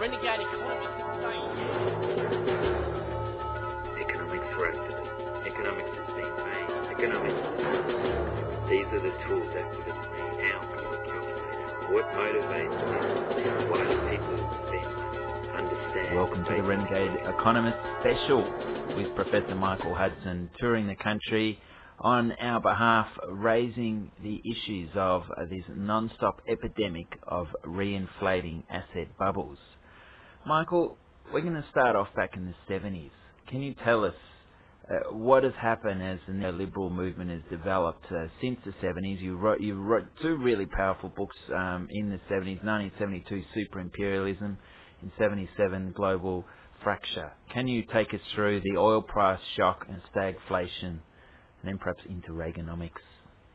renegade economists say Economics rhapsody. Economics has been made. These are the tools that give us the output calculator. What motivates us? Why do people then understand? Welcome to the Renegade Economist Special with Professor Michael Hudson touring the country on our behalf, raising the issues of this non-stop epidemic of reinflating asset bubbles. Michael, we're going to start off back in the 70s. Can you tell us uh, what has happened as the neoliberal movement has developed uh, since the 70s? You wrote, you wrote two really powerful books um, in the 70s, 1972, Super Imperialism, in 77, Global Fracture. Can you take us through the oil price shock and stagflation and then perhaps into Reaganomics.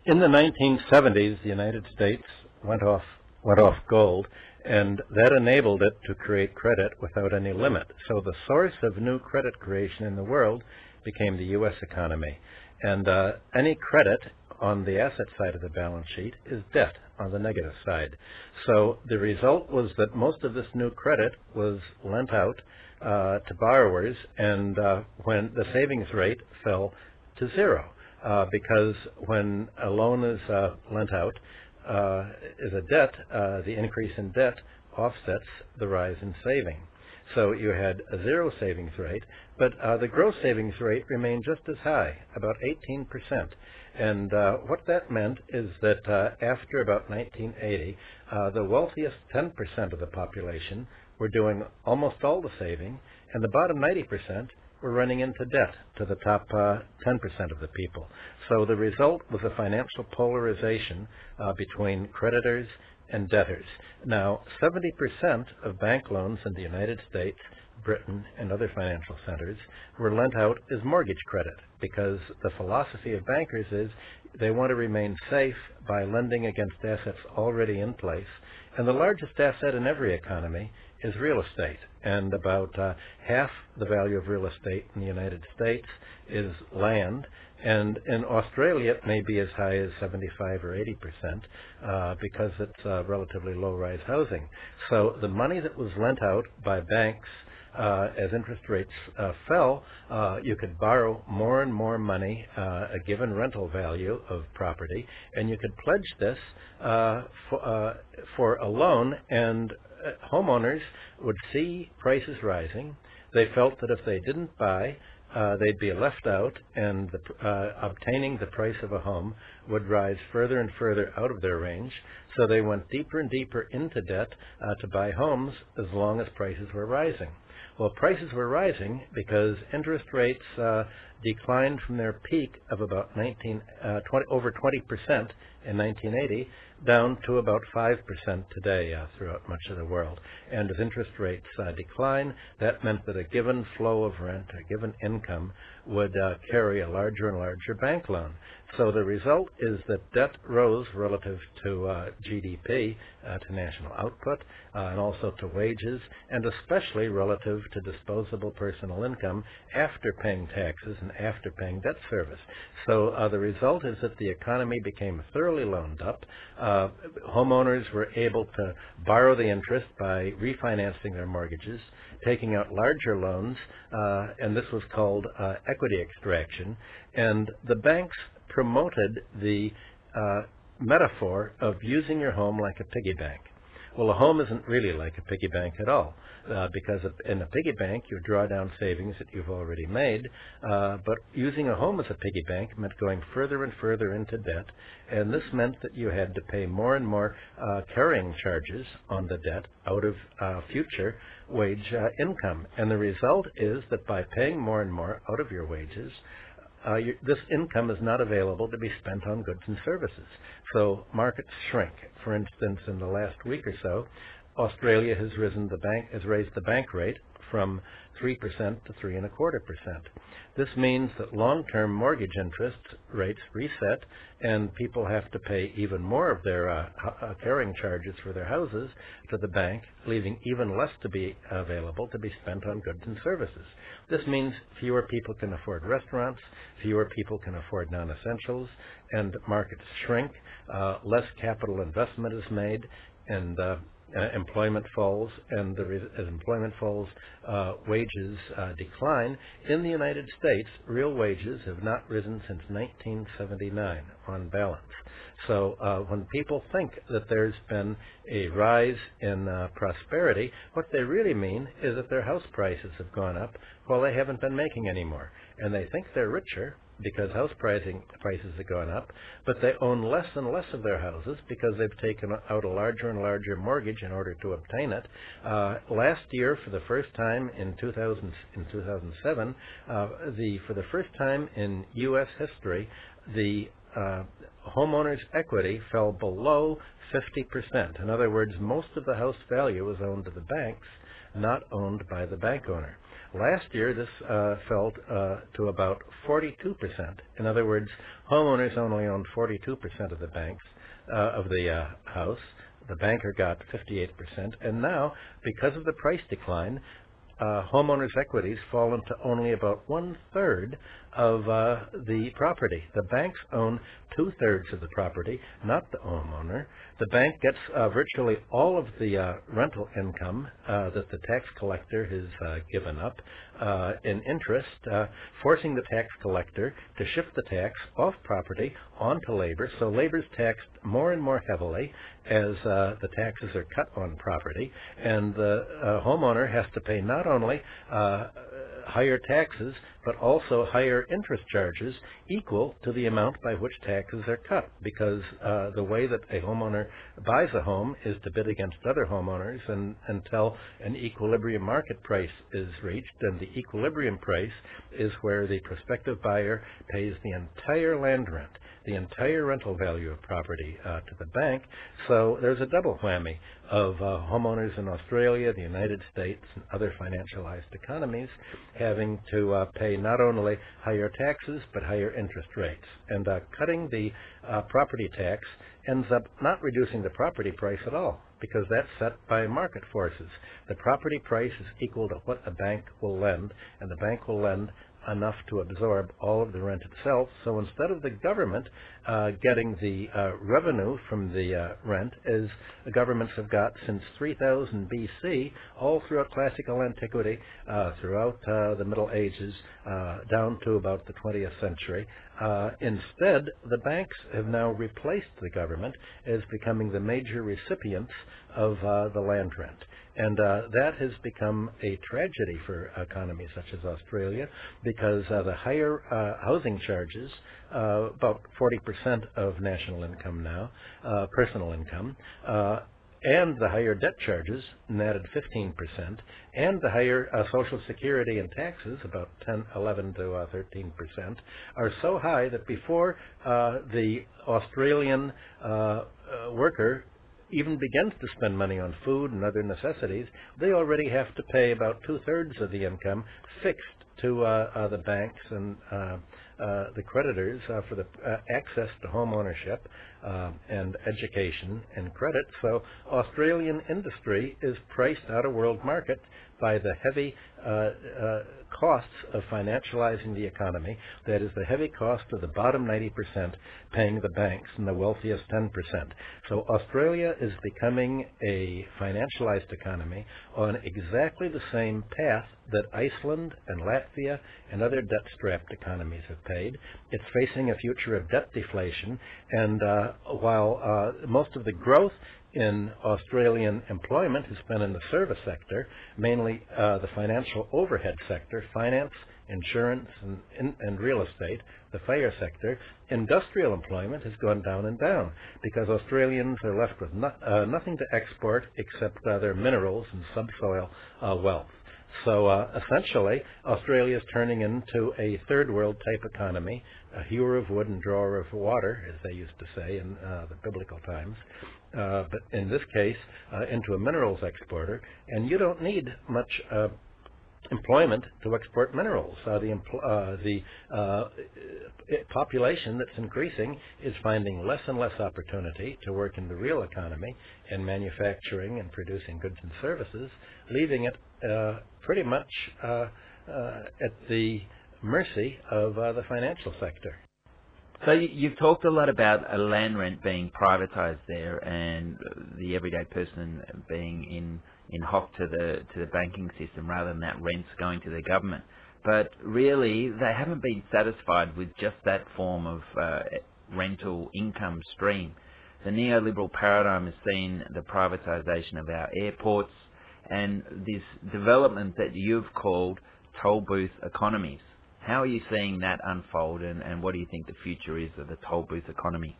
In the 1970s, the United States went off went off gold, and that enabled it to create credit without any limit. So the source of new credit creation in the world became the U.S. economy, and uh, any credit on the asset side of the balance sheet is debt on the negative side. So the result was that most of this new credit was lent out uh, to borrowers, and uh, when the savings rate fell to zero uh, because when a loan is uh, lent out uh, is a debt, uh, the increase in debt offsets the rise in saving. So you had a zero savings rate, but uh, the gross savings rate remained just as high, about 18%. And uh, what that meant is that after about 1980, the wealthiest 10% of the population were doing almost all the saving, and the bottom 90% were running into debt to the top uh, 10% of the people. So the result was a financial polarization uh, between creditors and debtors. Now, 70% of bank loans in the United States, Britain, and other financial centers were lent out as mortgage credit because the philosophy of bankers is they want to remain safe by lending against assets already in place. And the largest asset in every economy is real estate, and about uh, half the value of real estate in the United States is land, and in Australia it may be as high as 75 or 80 percent uh, because it's uh, relatively low-rise housing. So the money that was lent out by banks uh, as interest rates uh, fell, uh, you could borrow more and more money, uh, a given rental value of property, and you could pledge this for, for a loan, and homeowners would see prices rising. They felt that if they didn't buy, uh, they'd be left out, and the, uh, obtaining the price of a home would rise further and further out of their range. So they went deeper and deeper into debt uh, to buy homes as long as prices were rising. Well, prices were rising because interest rates uh, declined from their peak of about 19, uh, 20, over 20% in 1980 down to about 5% today uh, throughout much of the world. And as interest rates uh, decline, that meant that a given flow of rent, a given income, would uh, carry a larger and larger bank loan. So the result is that debt rose relative to uh, GDP, uh, to national output, and also to wages, and especially relative to disposable personal income after paying taxes and after paying debt service. So uh, the result is that the economy became thoroughly loaned up. Uh, homeowners were able to borrow the interest by refinancing their mortgages, taking out larger loans, uh, and this was called equity extraction. And the banks promoted the uh, metaphor of using your home like a piggy bank. Well, a home isn't really like a piggy bank at all, uh, because in a piggy bank you draw down savings that you've already made, uh, but using a home as a piggy bank meant going further and further into debt, and this meant that you had to pay more and more uh, carrying charges on the debt out of uh, future wage uh, income. And the result is that by paying more and more out of your wages, uh, you, this income is not available to be spent on goods and services. So markets shrink. For instance, in the last week or so, Australia has risen the bank has raised the bank rate from 3% to 3.25%. This means that long-term mortgage interest rates reset and people have to pay even more of their uh, uh, carrying charges for their houses to the bank, leaving even less to be available to be spent on goods and services. This means fewer people can afford restaurants, fewer people can afford non-essentials, and markets shrink, uh, less capital investment is made, and uh, employment falls, and as employment falls, uh, wages uh, decline. In the United States, real wages have not risen since 1979 on balance. So uh, when people think that there's been a rise in uh, prosperity, what they really mean is that their house prices have gone up while they haven't been making any more. And they think they're richer because house pricing prices have gone up, but they own less and less of their houses because they've taken out a larger and larger mortgage in order to obtain it. Uh, last year, for the first time in 2000 in 2007, uh, the for the first time in U.S. history, the uh, homeowners' equity fell below 50%. In other words, most of the house value was owned to the banks, not owned by the bank owner. Last year, this uh, fell uh, to about 42%. In other words, homeowners only owned 42% of the banks uh, of the uh, house. The banker got 58%, and now, because of the price decline, uh, homeowners' equities fallen to only about one third of uh, the property. The banks own two thirds of the property, not the homeowner. The bank gets uh, virtually all of the uh, rental income uh, that the tax collector has uh, given up uh, in interest, uh, forcing the tax collector to shift the tax off property onto labor. So labor is taxed more and more heavily as the taxes are cut on property, and the homeowner has to pay not only higher taxes, but also higher interest charges equal to the amount by which taxes are cut. Because uh, the way that a homeowner buys a home is to bid against other homeowners and, until an equilibrium market price is reached. And the equilibrium price is where the prospective buyer pays the entire land rent the entire rental value of property uh, to the bank. So there's a double whammy of uh, homeowners in Australia, the United States, and other financialized economies having to uh, pay not only higher taxes but higher interest rates. And uh, cutting the uh, property tax ends up not reducing the property price at all because that's set by market forces. The property price is equal to what a bank will lend, and the bank will lend enough to absorb all of the rent itself. So instead of the government uh, getting the uh, revenue from the uh, rent, as the governments have got since 3000 BC, all throughout classical antiquity, uh, throughout uh, the Middle Ages, uh, down to about the 20th century, instead, the banks have now replaced the government as becoming the major recipients of the land rent. And uh, that has become a tragedy for economies such as Australia because uh, the higher uh, housing charges, uh, about 40% of national income now, uh, personal income, uh, and the higher debt charges, netted 15%, and the higher uh, Social Security and taxes, about 10, 11 to uh, 13%, are so high that before uh, the Australian worker even begins to spend money on food and other necessities, they already have to pay about two-thirds of the income fixed to uh, uh, the banks and uh, uh the creditors uh, for the uh, access to home ownership and education and credit. So Australian industry is priced out of world market by the heavy costs of financializing the economy, that is the heavy cost of the bottom 90% paying the banks and the wealthiest 10%. So Australia is becoming a financialized economy on exactly the same path that Iceland and Latvia and other debt-strapped economies have paid. It's facing a future of debt deflation, and uh, while uh, most of the growth in Australian employment has been in the service sector, mainly uh, the financial overhead sector, finance, insurance, and, in, and, real estate, the fire sector. Industrial employment has gone down and down because Australians are left with no, uh, nothing to export except uh, their minerals and subsoil uh, wealth. So uh, essentially, Australia is turning into a third world type economy, a hewer of wood and drawer of water, as they used to say in uh, the biblical times, but in this case, uh, into a minerals exporter. And you don't need much uh, employment to export minerals. Uh, the uh, the uh, population that's increasing is finding less and less opportunity to work in the real economy in manufacturing and producing goods and services, leaving it uh, pretty much uh, uh, at the mercy of the financial sector. So you've talked a lot about a land rent being privatised there, and the everyday person being in in hock to the to the banking system rather than that rent's going to the government. But really, they haven't been satisfied with just that form of uh, rental income stream. The neoliberal paradigm has seen the privatisation of our airports and this development that you've called toll booth economies. How are you seeing that unfold, and, and what do you think the future is of the toll booth economy?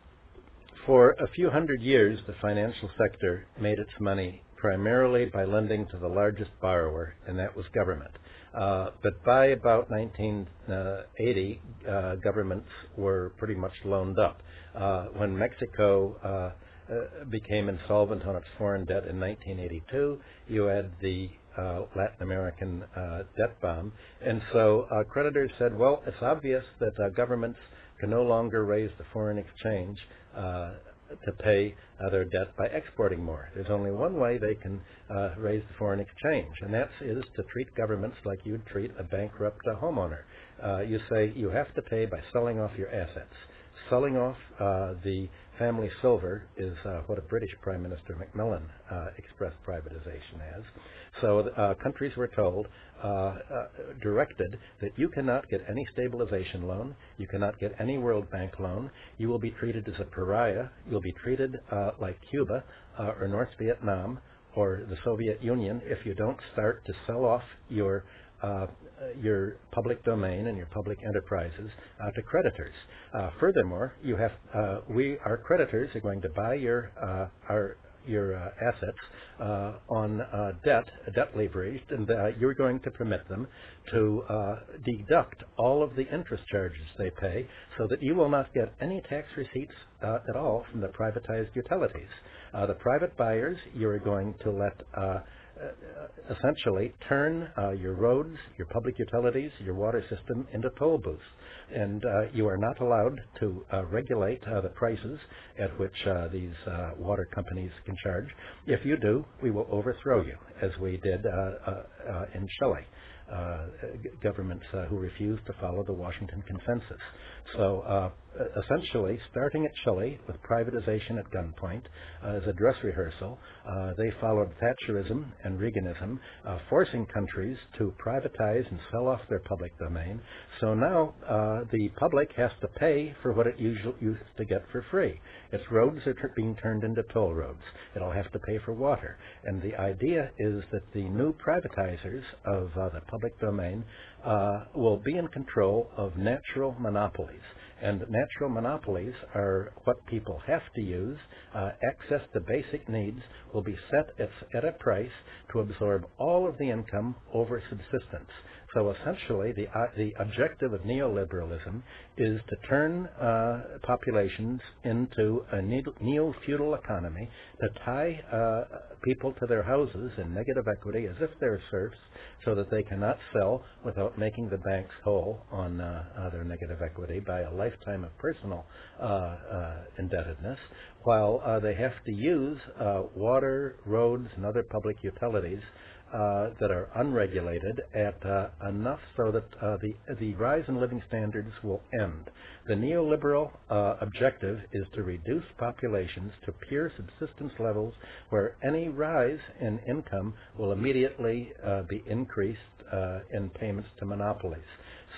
For a few hundred years, the financial sector made its money primarily by lending to the largest borrower, and that was government. Uh, but by about 1980, uh, governments were pretty much loaned up. Uh, when Mexico uh, uh, became insolvent on its foreign debt in 1982, you had the uh, Latin American debt bomb, and so creditors said, well, it's obvious that governments can no longer raise the foreign exchange to pay uh, their debt by exporting more. There's only one way they can uh, raise the foreign exchange, and that is to treat governments like you would treat a bankrupt uh, homeowner. Uh, you say you have to pay by selling off your assets. Selling off uh, the family silver is uh, what a British Prime Minister Macmillan expressed privatization as. So countries were told uh, uh, directed that you cannot get any stabilization loan, you cannot get any World Bank loan, you will be treated as a pariah, you'll be treated uh, like Cuba uh, or North Vietnam or the Soviet Union if you don't start to sell off your uh, your public domain and your public enterprises uh, to creditors. Uh, furthermore, you have we our creditors are going to buy your our your uh, assets uh, on uh, debt, debt leveraged, and you're going to permit them to deduct all of the interest charges they pay so that you will not get any tax receipts at all from the privatized utilities. the private buyers, you're going to let uh, essentially turn uh, your roads, your public utilities, your water system into toll booths. And uh, you are not allowed to regulate the prices at which these water companies can charge. If you do, we will overthrow you, as we did in Chile. Uh, governments uh, who refused to follow the Washington Consensus. So uh, essentially, starting at Chile with privatization at gunpoint as a dress rehearsal, they followed Thatcherism and Reaganism, forcing countries to privatize and sell off their public domain. So now the public has to pay for what it usually used to get for free. Its roads are being turned into toll roads. It'll have to pay for water. And the idea is that the new privatizers of uh, the public domain uh, will be in control of natural monopolies. And natural monopolies are what people have to use. Uh, access to basic needs will be set at, at a price to absorb all of the income over subsistence. So essentially, the, uh, the objective of neoliberalism is to turn uh, populations into a neo-feudal economy, to tie uh, people to their houses in negative equity as if they're serfs, so that they cannot sell without making the banks whole on uh, uh, their negative equity by a lifetime of personal uh, indebtedness, while they have to use water, roads, and other public utilities uh, that are unregulated at uh, enough so that uh, the, the rise in living standards will end. The neoliberal uh, objective is to reduce populations to pure subsistence levels where any rise in income will immediately uh, be increased in payments to monopolies.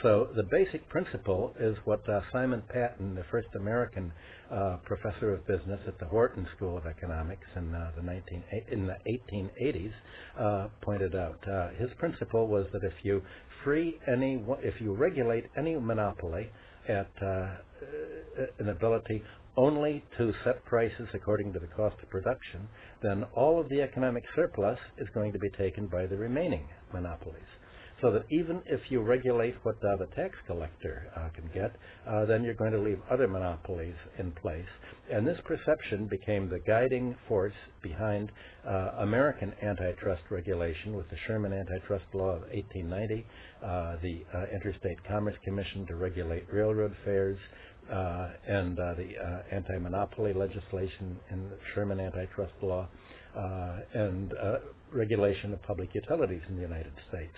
So the basic principle is what uh, Simon Patten, the first American uh, professor of business at the Wharton School of Economics in uh, the 19 in the 1880s, uh, pointed out. Uh, his principle was that if you free any, if you regulate any monopoly at uh, an ability only to set prices according to the cost of production, then all of the economic surplus is going to be taken by the remaining monopolies so that even if you regulate what uh, the tax collector uh, can get, uh, then you're going to leave other monopolies in place. And this perception became the guiding force behind uh, American antitrust regulation with the Sherman Antitrust Law of 1890, uh, the uh, Interstate Commerce Commission to regulate railroad fares, and the anti-monopoly legislation in the Sherman Antitrust Law, and regulation of public utilities in the United States.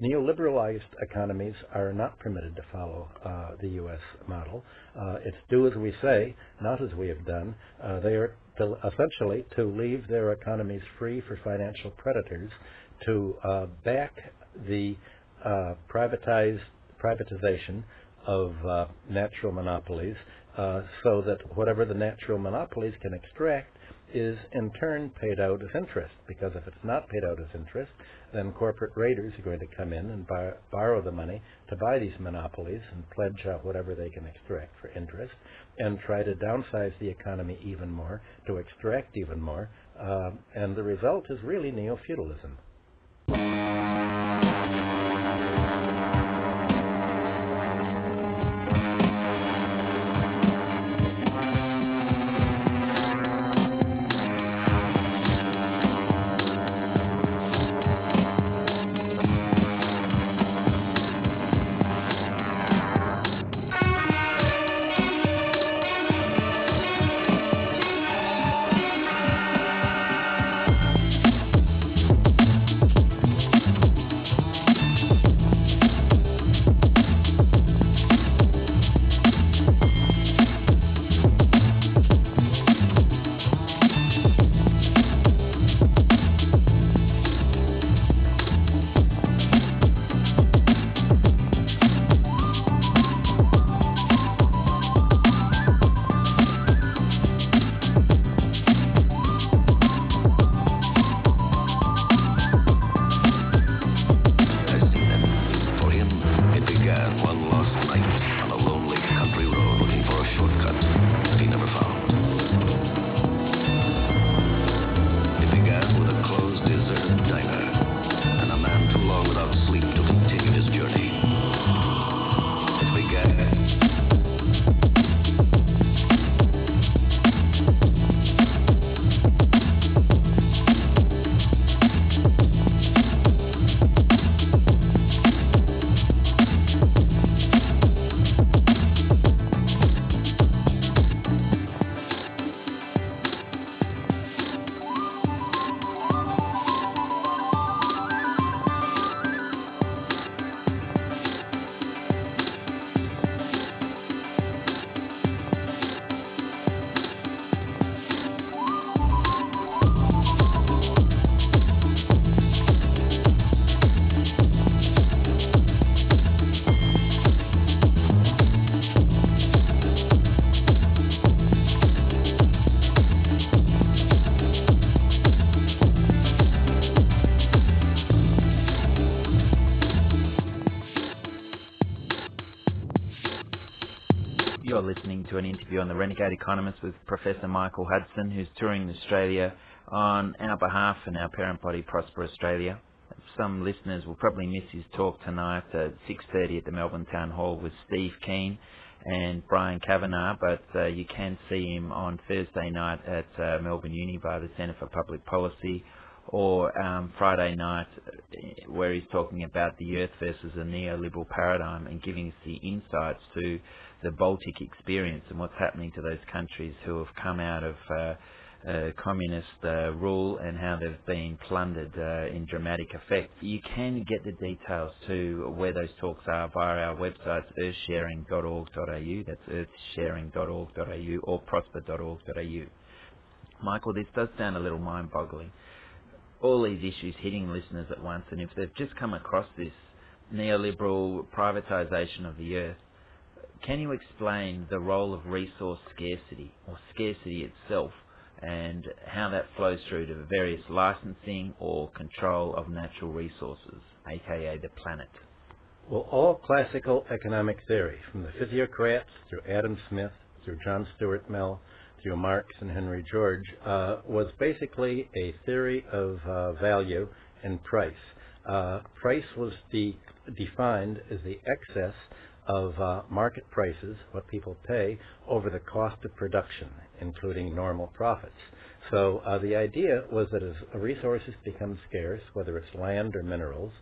Neoliberalized economies are not permitted to follow uh, the U.S. model. Uh, it's do as we say, not as we have done. Uh, they are to, essentially to leave their economies free for financial predators to uh, back the uh, privatized privatization of uh, natural monopolies so that whatever the natural monopolies can extract is in turn paid out as interest. Because if it's not paid out as interest, then corporate raiders are going to come in and buy, borrow the money to buy these monopolies and pledge out whatever they can extract for interest and try to downsize the economy even more to extract even more. Uh, and the result is really neo-feudalism. An interview on the Renegade Economist with Professor Michael Hudson, who's touring Australia on our behalf and our parent body, Prosper Australia. Some listeners will probably miss his talk tonight at 6.30 at the Melbourne Town Hall with Steve Keen and Bryan Kavanagh, but uh, you can see him on Thursday night at uh, Melbourne Uni by the Centre for Public Policy or um, Friday night uh, where he's talking about the earth versus a neoliberal paradigm and giving us the insights to the Baltic experience and what's happening to those countries who have come out of uh, uh, communist uh, rule and how they've been plundered uh, in dramatic effect. You can get the details to where those talks are via our websites earthsharing.org.au, that's earthsharing.org.au or prosper.org.au. Michael, this does sound a little mind-boggling. All these issues hitting listeners at once, and if they've just come across this neoliberal privatisation of the earth, can you explain the role of resource scarcity or scarcity itself and how that flows through to various licensing or control of natural resources, aka the planet? Well, all classical economic theory, from the physiocrats through Adam Smith, through John Stuart Mill, through Marx and Henry George, uh, was basically a theory of uh, value and price. Uh, price was de defined as the excess of uh, market prices, what people pay, over the cost of production, including normal profits. So uh, the idea was that as resources become scarce, whether it's land or minerals,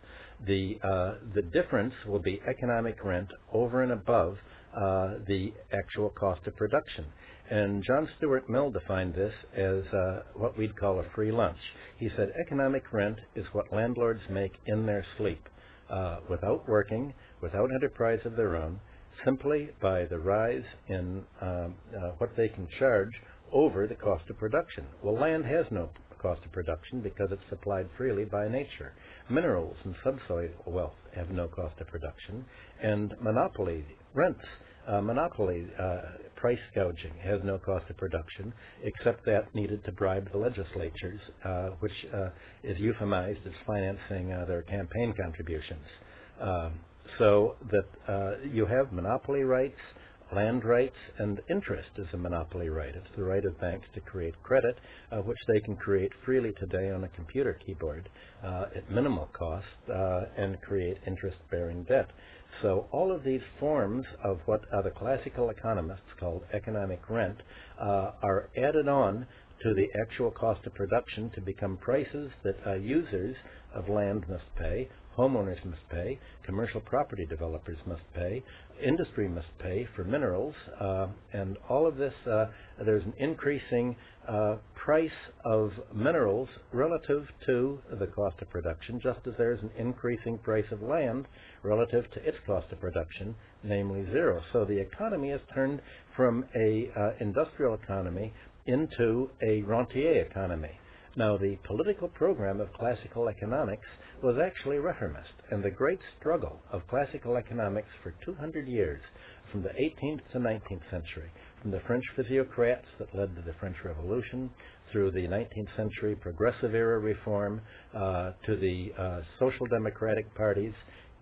the uh, the difference will be economic rent over and above the actual cost of production. And John Stuart Mill defined this as uh, what we'd call a free lunch. He said economic rent is what landlords make in their sleep uh, without working, without enterprise of their own, simply by the rise in um, uh, what they can charge over the cost of production. Well, land has no cost of production because it's supplied freely by nature. Minerals and subsoil wealth have no cost of production, and monopoly rents, uh, monopoly uh, price gouging has no cost of production, except that needed to bribe the legislatures, uh, which uh, is euphemized as financing uh, their campaign contributions. Um, so that uh, you have monopoly rights Land rights and interest is a monopoly right. It's the right of banks to create credit, uh, which they can create freely today on a computer keyboard uh, at minimal cost and create interest-bearing debt. So all of these forms of what the classical economists called economic rent uh, are added on to the actual cost of production to become prices that uh, users of land must pay, homeowners must pay, commercial property developers must pay, industry must pay for minerals, uh, and all of this, uh, there's an increasing uh, price of minerals relative to the cost of production, just as there's an increasing price of land relative to its cost of production, namely zero. So the economy has turned from a uh, industrial economy into a rentier economy. Now, the political program of classical economics was actually reformist, and the great struggle of classical economics for 200 years, from the 18th to 19th century, from the French physiocrats that led to the French Revolution, through the 19th century progressive era reform, uh, to the uh, social democratic parties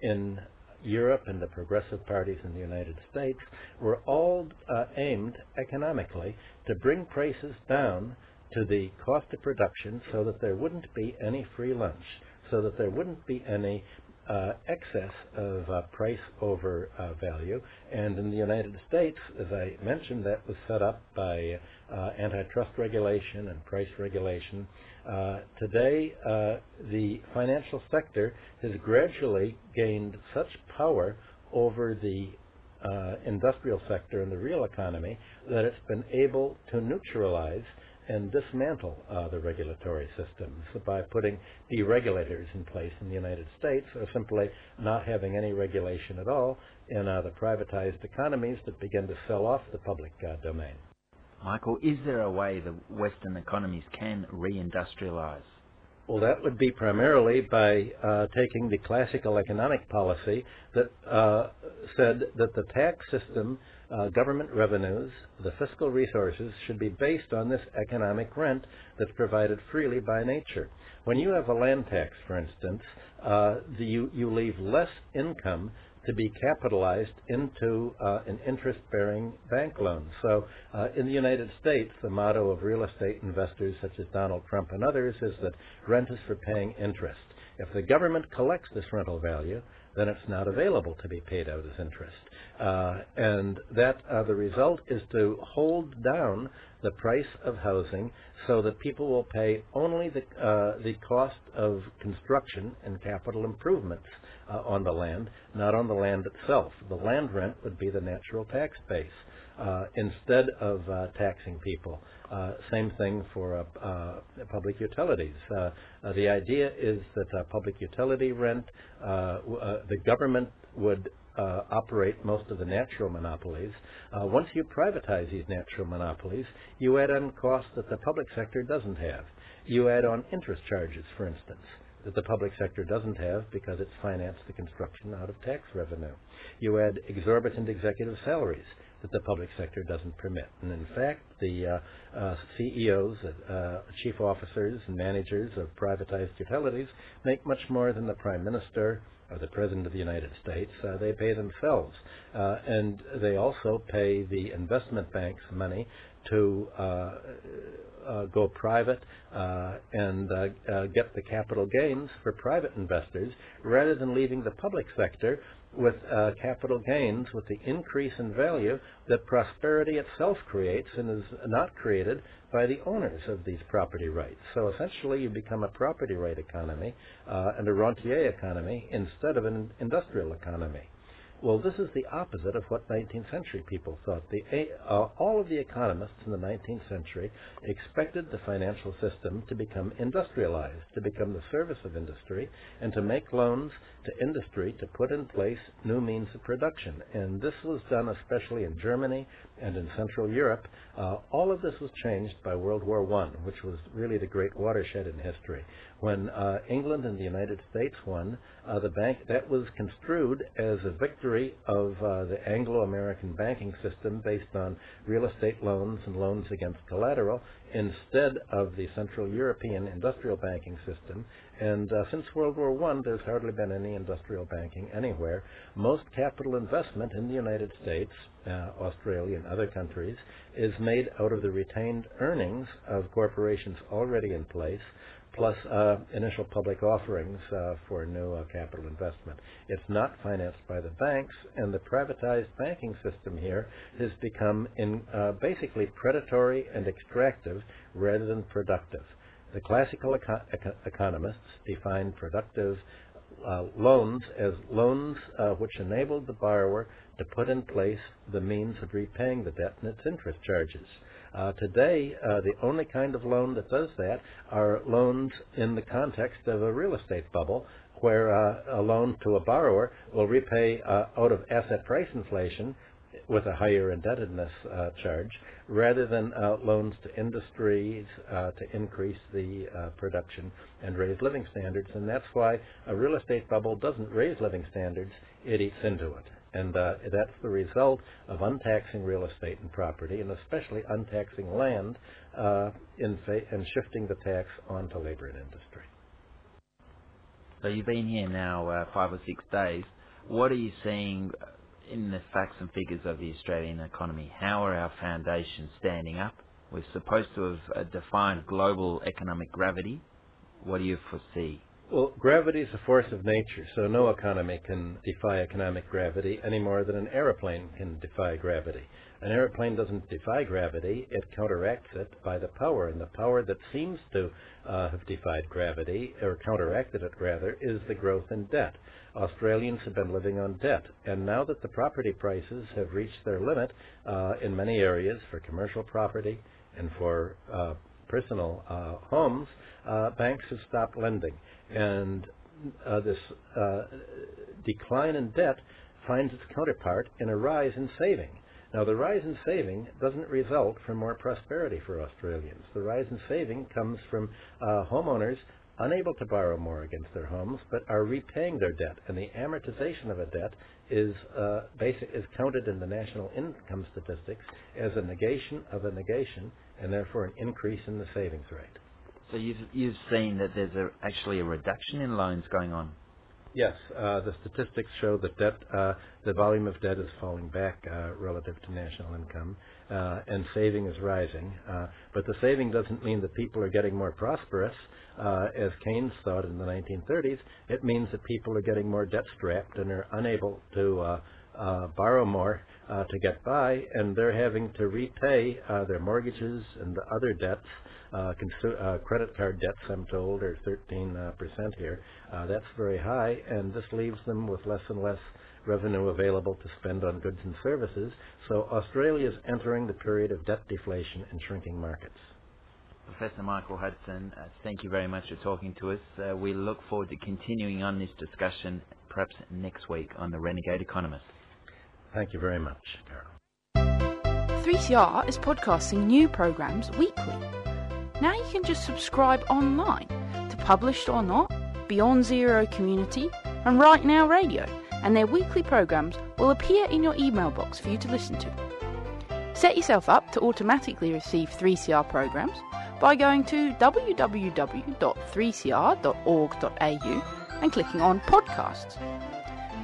in Europe and the progressive parties in the United States, were all uh, aimed economically to bring prices down to the cost of production so that there wouldn't be any free lunch, so that there wouldn't be any uh, excess of uh, price over uh, value. And in the United States, as I mentioned, that was set up by uh, antitrust regulation and price regulation. Uh, today, uh, the financial sector has gradually gained such power over the industrial sector and the real economy that it's been able to neutralize and dismantle uh, the regulatory systems by putting deregulators in place in the United States or simply not having any regulation at all in uh, the privatized economies that begin to sell off the public uh, domain. Michael, is there a way the Western economies can reindustrialize? Well, that would be primarily by uh, taking the classical economic policy that uh, said that the tax system uh, government revenues, the fiscal resources, should be based on this economic rent that's provided freely by nature. When you have a land tax, for instance, uh, the, you, you leave less income to be capitalized into uh, an interest-bearing bank loan. So uh, in the United States, the motto of real estate investors such as Donald Trump and others is that rent is for paying interest. If the government collects this rental value, then it's not available to be paid out as interest. Uh, and that uh, the result is to hold down the price of housing so that people will pay only the, uh, the cost of construction and capital improvements uh, on the land, not on the land itself. The land rent would be the natural tax base. Uh, instead of uh, taxing people. Uh, same thing for uh, uh, public utilities. the idea is that public utility rent, the government would uh, operate most of the natural monopolies. Uh, once you privatize these natural monopolies, you add on costs that the public sector doesn't have. You add on interest charges, for instance that the public sector doesn't have because it's financed the construction out of tax revenue. You add exorbitant executive salaries that the public sector doesn't permit. And in fact, the uh, uh, CEOs, uh, chief officers, and managers of privatized utilities make much more than the prime minister or the president of the United States. Uh, they pay themselves, uh, and they also pay the investment banks money to uh, uh, go private uh, and uh, get the capital gains for private investors rather than leaving the public sector with capital gains with the increase in value that prosperity itself creates and is not created by the owners of these property rights. So essentially you become a property right economy uh, and a rentier economy instead of an industrial economy. Well, this is the opposite of what 19th century people thought. The, uh, all of the economists in the 19th century expected the financial system to become industrialized, to become the service of industry, and to make loans to industry to put in place new means of production. And this was done especially in Germany and in Central Europe. Uh, all of this was changed by World War I, which was really the great watershed in history. When uh, England and the United States won, uh, the bank that was construed as a victory of uh, the Anglo-American banking system based on real estate loans and loans against collateral instead of the Central European industrial banking system. And uh, since World War I, there's hardly been any industrial banking anywhere. Most capital investment in the United States, uh, Australia, and other countries is made out of the retained earnings of corporations already in place plus uh, initial public offerings uh, for new uh, capital investment. It's not financed by the banks, and the privatized banking system here has become in, basically predatory and extractive rather than productive. The classical eco eco economists define productive uh, loans as loans uh, which enabled the borrower to put in place the means of repaying the debt and its interest charges. Uh, today, uh, the only kind of loan that does that are loans in the context of a real estate bubble, where uh, a loan to a borrower will repay uh, out of asset price inflation with a higher indebtedness uh, charge, rather than uh, loans to industries to increase the production and raise living standards. And that's why a real estate bubble doesn't raise living standards, it eats into it. And uh, that's the result of untaxing real estate and property, and especially untaxing land uh, and shifting the tax onto labor and industry. So you've been here now uh, five or six days. What are you seeing in the facts and figures of the Australian economy? How are our foundations standing up? We're supposed to have uh, defined global economic gravity. What do you foresee? Well, gravity is a force of nature, so no economy can defy economic gravity any more than an aeroplane can defy gravity. An aeroplane doesn't defy gravity, it counteracts it by the power, and the power that seems to uh, have defied gravity, or counteracted it rather, is the growth in debt. Australians have been living on debt, and now that the property prices have reached their limit uh, in many areas for commercial property and for uh, personal uh, homes, uh, banks have stopped lending and uh, this uh, decline in debt finds its counterpart in a rise in saving. Now, the rise in saving doesn't result from more prosperity for Australians. The rise in saving comes from uh, homeowners unable to borrow more against their homes, but are repaying their debt. And the amortization of a debt is uh, basic, is counted in the national income statistics as a negation of a negation, and therefore an increase in the savings rate. So you've you've seen that there's a, actually a reduction in loans going on. Yes, uh, the statistics show that debt, uh, the volume of debt is falling back uh, relative to national income, uh, and saving is rising. Uh, but the saving doesn't mean that people are getting more prosperous, uh, as Keynes thought in the 1930s. It means that people are getting more debt strapped and are unable to borrow more to get by, and they're having to repay their mortgages and the other debts uh, uh, credit card debts, I'm told, are 13% uh, here. That's very high, and this leaves them with less and less revenue available to spend on goods and services. So Australia is entering the period of debt deflation and shrinking markets. Professor Michael Hudson, uh, thank you very much for talking to us. Uh, we look forward to continuing on this discussion perhaps next week on The Renegade Economist. Thank you very much, Karl. 3CR is podcasting new programs weekly. Now you can just subscribe online to Published or Not, Beyond Zero Community, and Right Now Radio, and their weekly programs will appear in your email box for you to listen to. Set yourself up to automatically receive 3CR programs by going to www.3cr.org.au and clicking on Podcasts.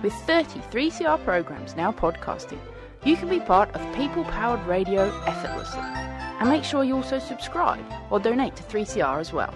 With 30 3CR programs now podcasting, you can be part of people powered radio effortlessly. And make sure you also subscribe or donate to 3CR as well.